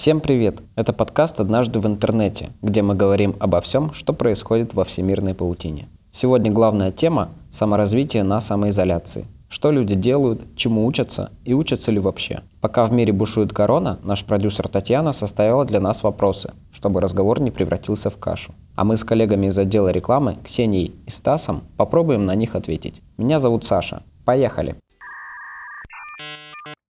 Всем привет! Это подкаст «Однажды в интернете», где мы говорим обо всем, что происходит во всемирной паутине. Сегодня главная тема – саморазвитие на самоизоляции. Что люди делают, чему учатся и учатся ли вообще. Пока в мире бушует корона, наш продюсер Татьяна составила для нас вопросы, чтобы разговор не превратился в кашу. А мы с коллегами из отдела рекламы, Ксенией и Стасом, попробуем на них ответить. Меня зовут Саша. Поехали!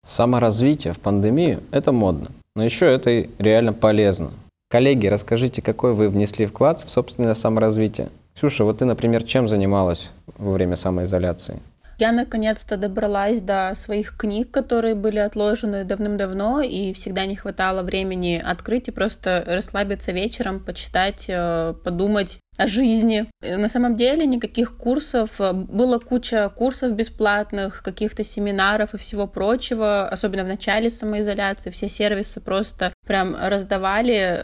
Саморазвитие в пандемию – это модно. Но еще это реально полезно. Коллеги, расскажите, какой вы внесли вклад в собственное саморазвитие? Ксюша, вот ты, например, чем занималась во время самоизоляции? Я наконец-то добралась до своих книг, которые были отложены давным-давно, и всегда не хватало времени открыть и просто расслабиться вечером, почитать, э, подумать о жизни. На самом деле никаких курсов, было куча курсов бесплатных, каких-то семинаров и всего прочего, особенно в начале самоизоляции, все сервисы просто прям раздавали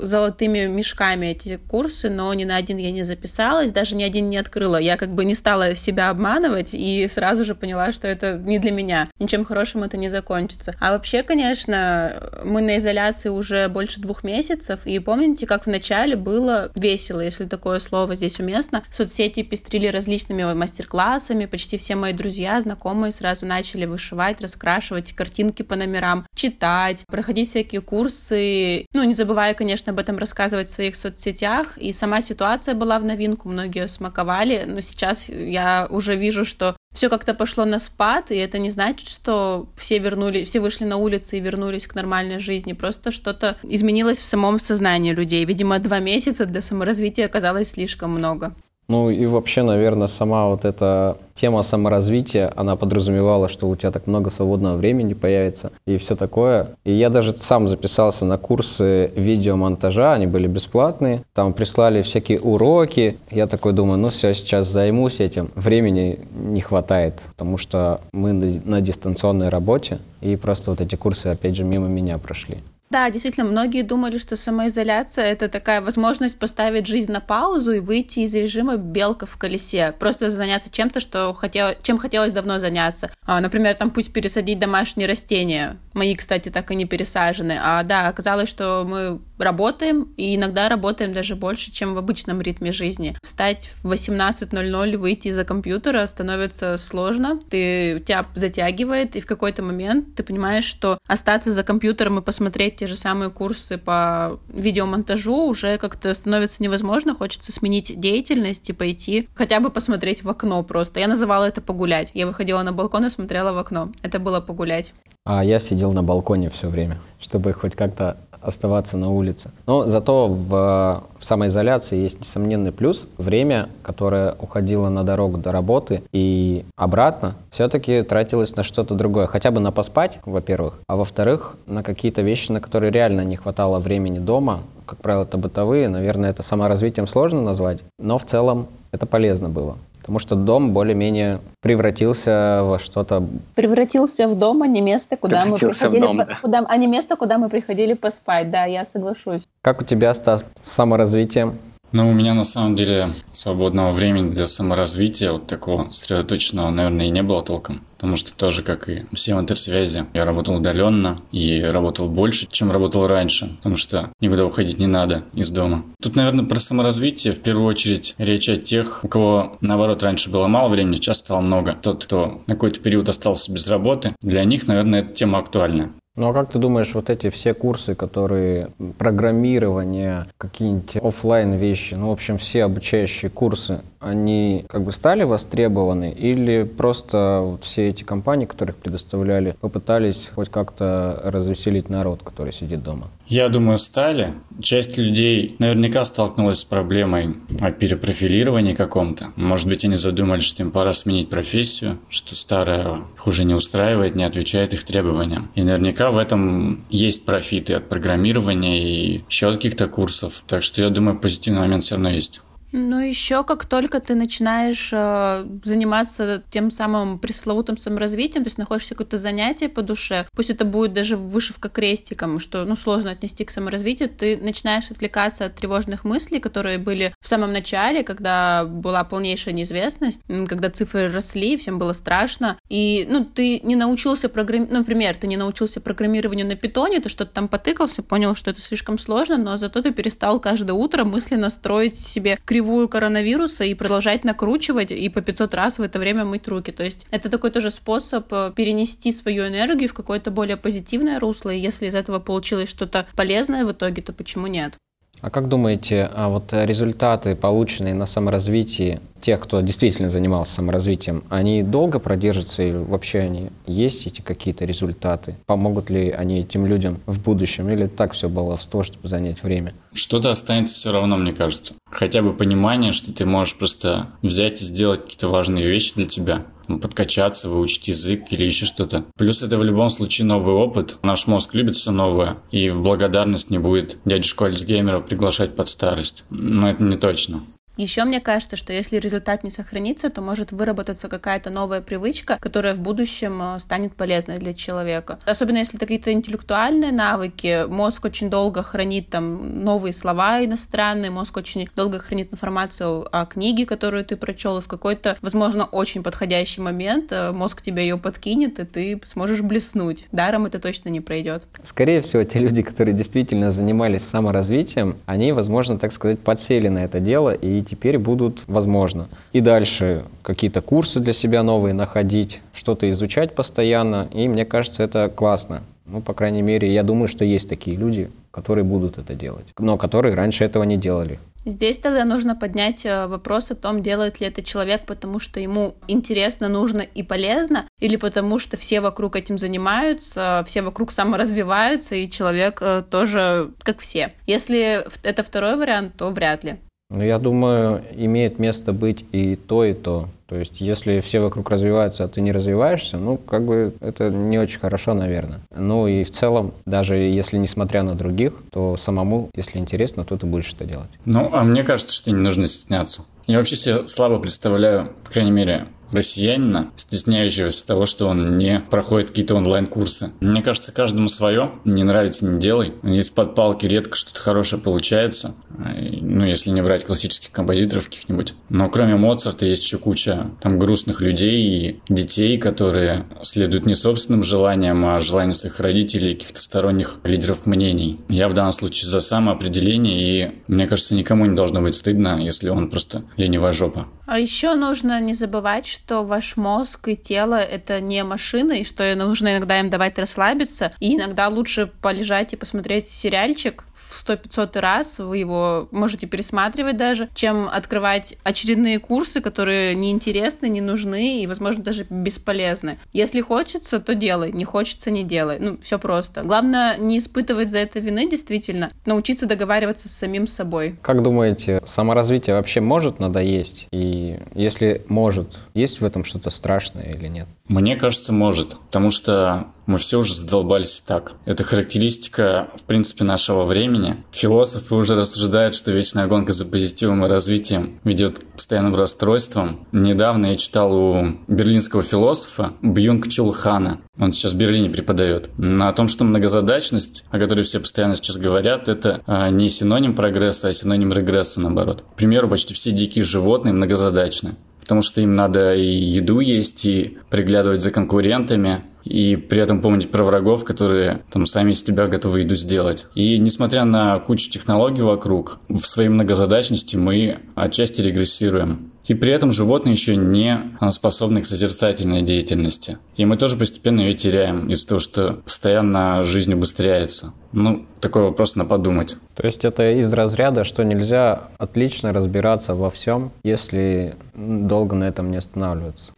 золотыми мешками эти курсы, но ни на один я не записалась, даже ни один не открыла. Я как бы не стала себя обманывать и сразу же поняла, что это не для меня. Ничем хорошим это не закончится. А вообще, конечно, мы на изоляции уже больше двух месяцев, и помните, как в начале было весело, если такое слово здесь уместно. Соцсети пестрили различными мастер-классами, почти все мои друзья, знакомые сразу начали вышивать, раскрашивать картинки по номерам, читать, проходить всякие курсы. Ну, не забывая, конечно, конечно, об этом рассказывать в своих соцсетях. И сама ситуация была в новинку, многие смаковали, но сейчас я уже вижу, что все как-то пошло на спад, и это не значит, что все вернули, все вышли на улицы и вернулись к нормальной жизни. Просто что-то изменилось в самом сознании людей. Видимо, два месяца для саморазвития оказалось слишком много. Ну и вообще, наверное, сама вот эта тема саморазвития, она подразумевала, что у тебя так много свободного времени появится и все такое. И я даже сам записался на курсы видеомонтажа, они были бесплатные, там прислали всякие уроки. Я такой думаю, ну все, сейчас займусь этим. Времени не хватает, потому что мы на дистанционной работе, и просто вот эти курсы, опять же, мимо меня прошли. Да, действительно, многие думали, что самоизоляция — это такая возможность поставить жизнь на паузу и выйти из режима белка в колесе, просто заняться чем-то, что хотел, чем хотелось давно заняться. А, например, там пусть пересадить домашние растения. Мои, кстати, так и не пересажены. А да, оказалось, что мы работаем, и иногда работаем даже больше, чем в обычном ритме жизни. Встать в 18.00, выйти из-за компьютера становится сложно, ты, тебя затягивает, и в какой-то момент ты понимаешь, что остаться за компьютером и посмотреть те же самые курсы по видеомонтажу уже как-то становится невозможно, хочется сменить деятельность и пойти хотя бы посмотреть в окно просто. Я называла это погулять. Я выходила на балкон и смотрела в окно. Это было погулять. А я сидел на балконе все время, чтобы хоть как-то оставаться на улице. Но зато в, в самоизоляции есть несомненный плюс. Время, которое уходило на дорогу до работы и обратно, все-таки тратилось на что-то другое. Хотя бы на поспать, во-первых, а во-вторых, на какие-то вещи, на которые реально не хватало времени дома. Как правило, это бытовые. Наверное, это саморазвитием сложно назвать, но в целом это полезно было. Потому что дом более-менее превратился во что-то... Превратился в дом, а не место, куда мы приходили... Дом, да. куда, а не место, куда мы приходили поспать. Да, я соглашусь. Как у тебя, Стас, с саморазвитием? Ну, у меня на самом деле свободного времени для саморазвития, вот такого сосредоточенного, наверное, и не было толком. Потому что тоже, как и все в интерсвязи, я работал удаленно и работал больше, чем работал раньше, потому что никуда уходить не надо из дома. Тут, наверное, про саморазвитие в первую очередь речь о тех, у кого, наоборот, раньше было мало времени, сейчас стало много. Тот, кто на какой-то период остался без работы, для них, наверное, эта тема актуальна. Ну а как ты думаешь, вот эти все курсы, которые программирование, какие-нибудь офлайн вещи, ну, в общем, все обучающие курсы, они как бы стали востребованы или просто вот все эти компании, которые их предоставляли, попытались хоть как-то развеселить народ, который сидит дома? Я думаю, стали. Часть людей наверняка столкнулась с проблемой о перепрофилировании каком-то. Может быть, они задумали, что им пора сменить профессию, что старая их уже не устраивает, не отвечает их требованиям. И наверняка в этом есть профиты от программирования и еще от каких-то курсов. Так что я думаю, позитивный момент все равно есть. Ну, еще как только ты начинаешь э, заниматься тем самым пресловутым саморазвитием, то есть находишься какое-то занятие по душе, пусть это будет даже вышивка крестиком, что, ну, сложно отнести к саморазвитию, ты начинаешь отвлекаться от тревожных мыслей, которые были в самом начале, когда была полнейшая неизвестность, когда цифры росли, всем было страшно, и, ну, ты не научился программировать, например, ты не научился программированию на питоне, ты что-то там потыкался, понял, что это слишком сложно, но зато ты перестал каждое утро мысленно строить себе кривую коронавируса и продолжать накручивать и по 500 раз в это время мыть руки. То есть это такой тоже способ э, перенести свою энергию в какое-то более позитивное русло, и если из этого получилось что-то полезное в итоге, то почему нет? А как думаете, а вот результаты, полученные на саморазвитии тех, кто действительно занимался саморазвитием, они долго продержатся или вообще они есть эти какие-то результаты? Помогут ли они этим людям в будущем или так все баловство, чтобы занять время? Что-то останется все равно, мне кажется. Хотя бы понимание, что ты можешь просто взять и сделать какие-то важные вещи для тебя подкачаться, выучить язык или еще что-то. Плюс это в любом случае новый опыт. Наш мозг любит все новое, и в благодарность не будет дядюшку Альцгеймера приглашать под старость. Но это не точно. Еще мне кажется, что если результат не сохранится, то может выработаться какая-то новая привычка, которая в будущем э, станет полезной для человека. Особенно если это какие-то интеллектуальные навыки, мозг очень долго хранит там новые слова иностранные, мозг очень долго хранит информацию о книге, которую ты прочел, и в какой-то, возможно, очень подходящий момент э, мозг тебе ее подкинет, и ты сможешь блеснуть. Даром это точно не пройдет. Скорее всего, те люди, которые действительно занимались саморазвитием, они, возможно, так сказать, подсели на это дело и теперь будут, возможно. И дальше какие-то курсы для себя новые находить, что-то изучать постоянно, и мне кажется, это классно. Ну, по крайней мере, я думаю, что есть такие люди, которые будут это делать, но которые раньше этого не делали. Здесь тогда нужно поднять э, вопрос о том, делает ли это человек, потому что ему интересно, нужно и полезно, или потому что все вокруг этим занимаются, все вокруг саморазвиваются, и человек э, тоже как все. Если это второй вариант, то вряд ли. Ну, я думаю, имеет место быть и то, и то. То есть, если все вокруг развиваются, а ты не развиваешься, ну, как бы это не очень хорошо, наверное. Ну и в целом, даже если несмотря на других, то самому, если интересно, то ты будешь это делать. Ну, а мне кажется, что не нужно стесняться. Я вообще себе слабо представляю, по крайней мере, россиянина, стесняющегося того, что он не проходит какие-то онлайн-курсы. Мне кажется, каждому свое. Не нравится, не делай. Из-под палки редко что-то хорошее получается. Ну, если не брать классических композиторов каких-нибудь. Но кроме Моцарта есть еще куча там грустных людей и детей, которые следуют не собственным желаниям, а желаниям своих родителей и каких-то сторонних лидеров мнений. Я в данном случае за самоопределение, и мне кажется, никому не должно быть стыдно, если он просто ленивая жопа. А еще нужно не забывать, что ваш мозг и тело — это не машина, и что нужно иногда им давать расслабиться. И иногда лучше полежать и посмотреть сериальчик в 100-500 раз, вы его можете пересматривать даже, чем открывать очередные курсы, которые неинтересны, не нужны и, возможно, даже бесполезны. Если хочется, то делай, не хочется, не делай. Ну, все просто. Главное, не испытывать за это вины, действительно, научиться договариваться с самим собой. Как думаете, саморазвитие вообще может надоесть? И если может, есть в этом что-то страшное или нет? Мне кажется, может, потому что мы все уже задолбались так. Это характеристика, в принципе, нашего времени. Философы уже рассуждают, что вечная гонка за позитивом и развитием ведет к постоянным расстройствам. Недавно я читал у берлинского философа Бьюнг Чулхана. Он сейчас в Берлине преподает. На том, что многозадачность, о которой все постоянно сейчас говорят, это а, не синоним прогресса, а синоним регресса, наоборот. К примеру, почти все дикие животные многозадачны потому что им надо и еду есть, и приглядывать за конкурентами, и при этом помнить про врагов, которые там сами из тебя готовы еду сделать. И несмотря на кучу технологий вокруг, в своей многозадачности мы отчасти регрессируем. И при этом животные еще не способны к созерцательной деятельности. И мы тоже постепенно ее теряем из-за того, что постоянно жизнь убыстряется. Ну, такой вопрос на подумать. То есть это из разряда, что нельзя отлично разбираться во всем, если долго на этом не останавливаться.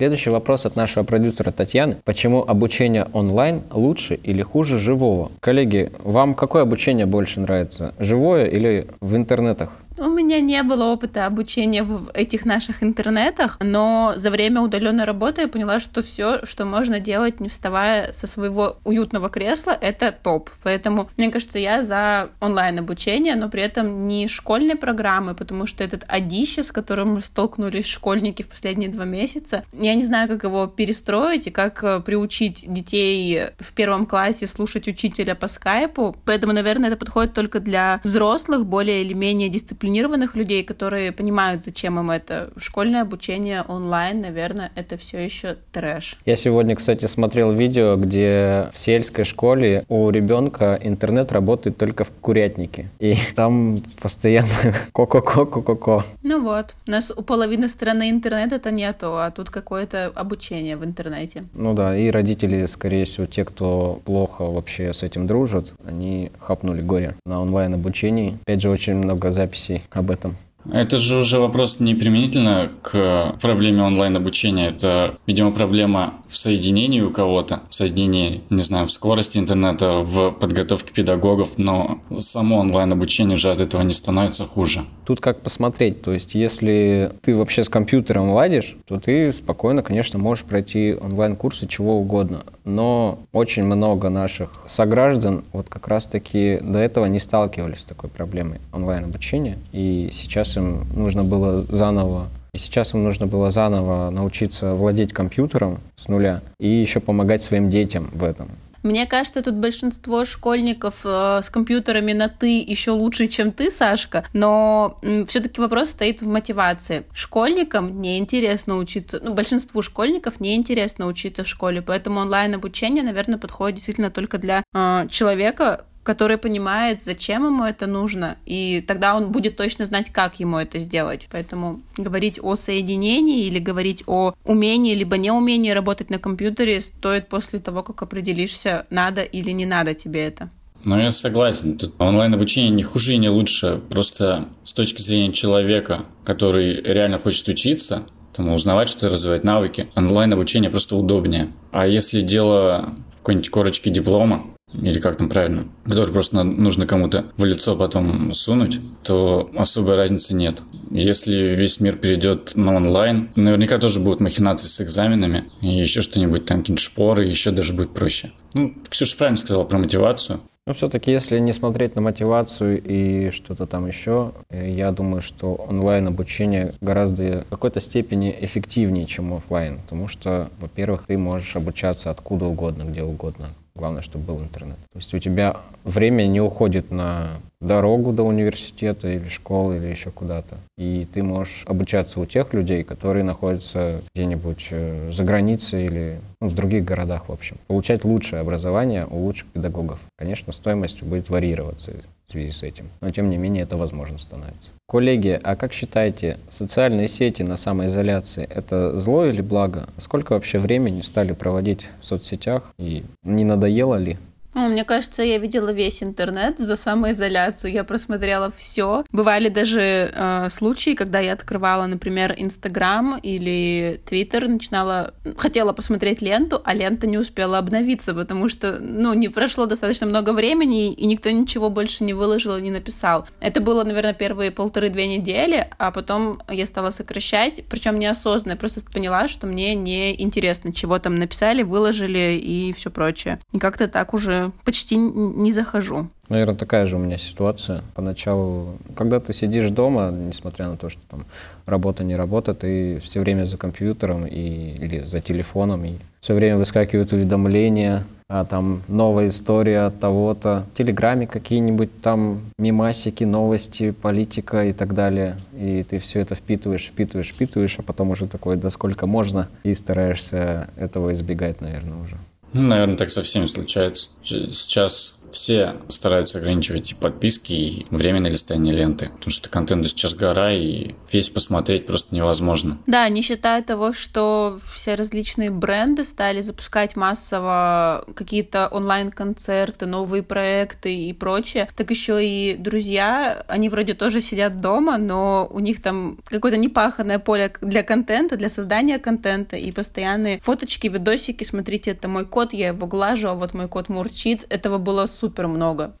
Следующий вопрос от нашего продюсера Татьяны. Почему обучение онлайн лучше или хуже живого? Коллеги, вам какое обучение больше нравится? Живое или в интернетах? У меня не было опыта обучения в этих наших интернетах, но за время удаленной работы я поняла, что все, что можно делать, не вставая со своего уютного кресла, это топ. Поэтому, мне кажется, я за онлайн обучение, но при этом не школьные программы, потому что этот одище, с которым столкнулись школьники в последние два месяца, я не знаю, как его перестроить и как э, приучить детей в первом классе слушать учителя по скайпу. Поэтому, наверное, это подходит только для взрослых, более или менее дисциплинированных дисциплинированных людей, которые понимают, зачем им это. Школьное обучение онлайн, наверное, это все еще трэш. Я сегодня, кстати, смотрел видео, где в сельской школе у ребенка интернет работает только в курятнике. И там постоянно ко-ко-ко, ко-ко-ко. Ну вот, у нас у половины страны интернета-то нету, а тут какое-то обучение в интернете. Ну да, и родители, скорее всего, те, кто плохо вообще с этим дружат, они хапнули горе на онлайн обучении. Опять же, очень много записей об этом. Это же уже вопрос не применительно к проблеме онлайн-обучения. Это, видимо, проблема в соединении у кого-то, в соединении, не знаю, в скорости интернета, в подготовке педагогов, но само онлайн-обучение же от этого не становится хуже. Тут как посмотреть, то есть если ты вообще с компьютером ладишь, то ты спокойно, конечно, можешь пройти онлайн-курсы чего угодно. Но очень много наших сограждан вот как раз-таки до этого не сталкивались с такой проблемой онлайн-обучения, и сейчас сейчас им нужно было заново сейчас им нужно было заново научиться владеть компьютером с нуля и еще помогать своим детям в этом. Мне кажется, тут большинство школьников э, с компьютерами на ты еще лучше, чем ты, Сашка, но э, все-таки вопрос стоит в мотивации. Школьникам неинтересно учиться, ну, большинству школьников неинтересно учиться в школе, поэтому онлайн-обучение, наверное, подходит действительно только для э, человека, который понимает, зачем ему это нужно, и тогда он будет точно знать, как ему это сделать. Поэтому говорить о соединении или говорить о умении либо неумении работать на компьютере стоит после того, как определишься, надо или не надо тебе это. Ну, я согласен. Тут онлайн-обучение не хуже и не лучше. Просто с точки зрения человека, который реально хочет учиться, там, узнавать что-то, развивать навыки, онлайн-обучение просто удобнее. А если дело в какой-нибудь корочке диплома, или как там правильно, который просто нужно кому-то в лицо потом сунуть, то особой разницы нет. Если весь мир перейдет на онлайн, наверняка тоже будут махинации с экзаменами, и еще что-нибудь там, какие-нибудь шпоры, еще даже будет проще. Ну, Ксюша правильно сказала про мотивацию. Но все-таки, если не смотреть на мотивацию и что-то там еще, э, я думаю, что онлайн-обучение гораздо в какой-то степени эффективнее, чем офлайн. Потому что, во-первых, ты можешь обучаться откуда угодно, где угодно. Главное, чтобы был интернет. То есть у тебя время не уходит на дорогу до университета или школы или еще куда-то. И ты можешь обучаться у тех людей, которые находятся где-нибудь э, за границей или ну, в других городах, в общем. Получать лучшее образование у лучших педагогов. Конечно, стоимость будет варьироваться в связи с этим. Но тем не менее это возможно становится. Коллеги, а как считаете, социальные сети на самоизоляции – это зло или благо? Сколько вообще времени стали проводить в соцсетях и не надоело ли? Ну, мне кажется, я видела весь интернет за самоизоляцию. Я просмотрела все. Бывали даже э, случаи, когда я открывала, например, Инстаграм или Твиттер, начинала, хотела посмотреть ленту, а лента не успела обновиться, потому что, ну, не прошло достаточно много времени, и никто ничего больше не выложил и не написал. Это было, наверное, первые полторы-две недели, а потом я стала сокращать, причем неосознанно. Я просто поняла, что мне не интересно, чего там написали, выложили и все прочее. И как-то так уже почти не захожу. Наверное, такая же у меня ситуация. Поначалу, когда ты сидишь дома, несмотря на то, что там работа не работа, ты все время за компьютером и, или за телефоном, и все время выскакивают уведомления, а там новая история от того-то, в Телеграме какие-нибудь там мимасики, новости, политика и так далее. И ты все это впитываешь, впитываешь, впитываешь, а потом уже такой, да сколько можно, и стараешься этого избегать, наверное, уже. Ну, наверное, так со всеми случается. Сейчас все стараются ограничивать и подписки, и время на листание ленты, потому что контент сейчас гора, и весь посмотреть просто невозможно. Да, не считая того, что все различные бренды стали запускать массово какие-то онлайн-концерты, новые проекты и прочее, так еще и друзья, они вроде тоже сидят дома, но у них там какое-то непаханное поле для контента, для создания контента, и постоянные фоточки, видосики, смотрите, это мой кот, я его глажу, а вот мой кот мурчит, этого было супер много.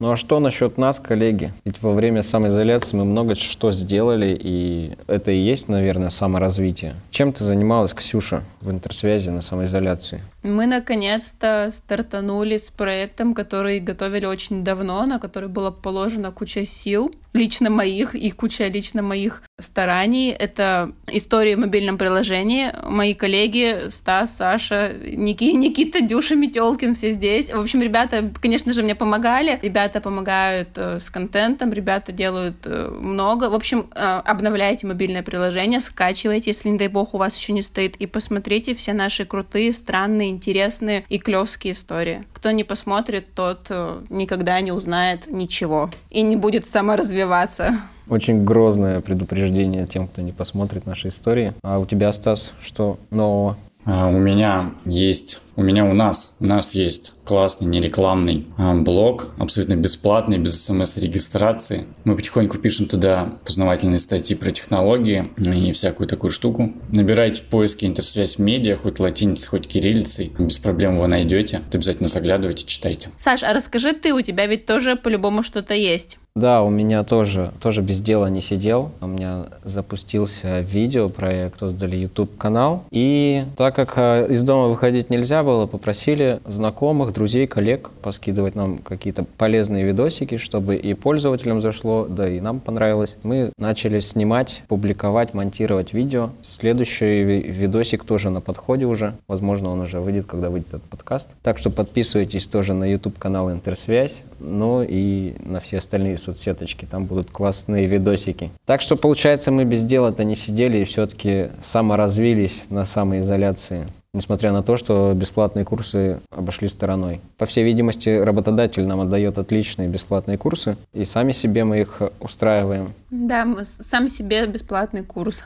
Ну а что насчет нас, коллеги? Ведь во время самоизоляции мы много что сделали, и это и есть, наверное, саморазвитие. Чем ты занималась, Ксюша, в интерсвязи на самоизоляции? Мы наконец-то стартанули с проектом, который готовили очень давно, на который была положена куча сил, лично моих и куча лично моих стараний. Это истории в мобильном приложении. Мои коллеги Стас, Саша, Ники, Никита, Дюша, Метелкин, все здесь. В общем, ребята, конечно же, мне помогали. Ребята помогают э, с контентом, ребята делают э, много. В общем, э, обновляйте мобильное приложение, скачивайте, если, не дай бог, у вас еще не стоит, и посмотрите все наши крутые, странные, интересные и клевские истории. Кто не посмотрит, тот никогда не узнает ничего и не будет саморазвиваться. Очень грозное предупреждение тем, кто не посмотрит наши истории. А у тебя, Стас, что нового? А, у меня есть, у меня у нас, у нас есть классный нерекламный а, блог, абсолютно бесплатный, без смс-регистрации. Мы потихоньку пишем туда познавательные статьи про технологии и всякую такую штуку. Набирайте в поиске интерсвязь медиа, хоть латиницей, хоть кириллицей, без проблем его найдете. Обязательно заглядывайте, читайте. Саш, а расскажи ты, у тебя ведь тоже по-любому что-то есть. Да, у меня тоже, тоже без дела не сидел. У меня запустился видеопроект, создали YouTube-канал. И так как э, из дома выходить нельзя было, попросили знакомых, друзей, коллег поскидывать нам какие-то полезные видосики, чтобы и пользователям зашло, да и нам понравилось. Мы начали снимать, публиковать, монтировать видео. Следующий видосик тоже на подходе уже. Возможно, он уже выйдет, когда выйдет этот подкаст. Так что подписывайтесь тоже на YouTube-канал Интерсвязь, ну и на все остальные соцсеточки, там будут классные видосики. Так что, получается, мы без дела-то не сидели и все-таки саморазвились на самоизоляции несмотря на то, что бесплатные курсы обошли стороной. По всей видимости, работодатель нам отдает отличные бесплатные курсы, и сами себе мы их устраиваем. Да, сам себе бесплатный курс.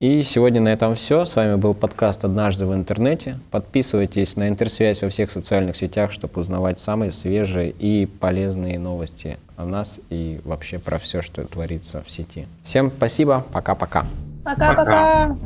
И сегодня на этом все. С вами был подкаст «Однажды в интернете». Подписывайтесь на интерсвязь во всех социальных сетях, чтобы узнавать самые свежие и полезные новости о нас и вообще про все, что творится в сети. Всем спасибо. Пока-пока. Пока-пока.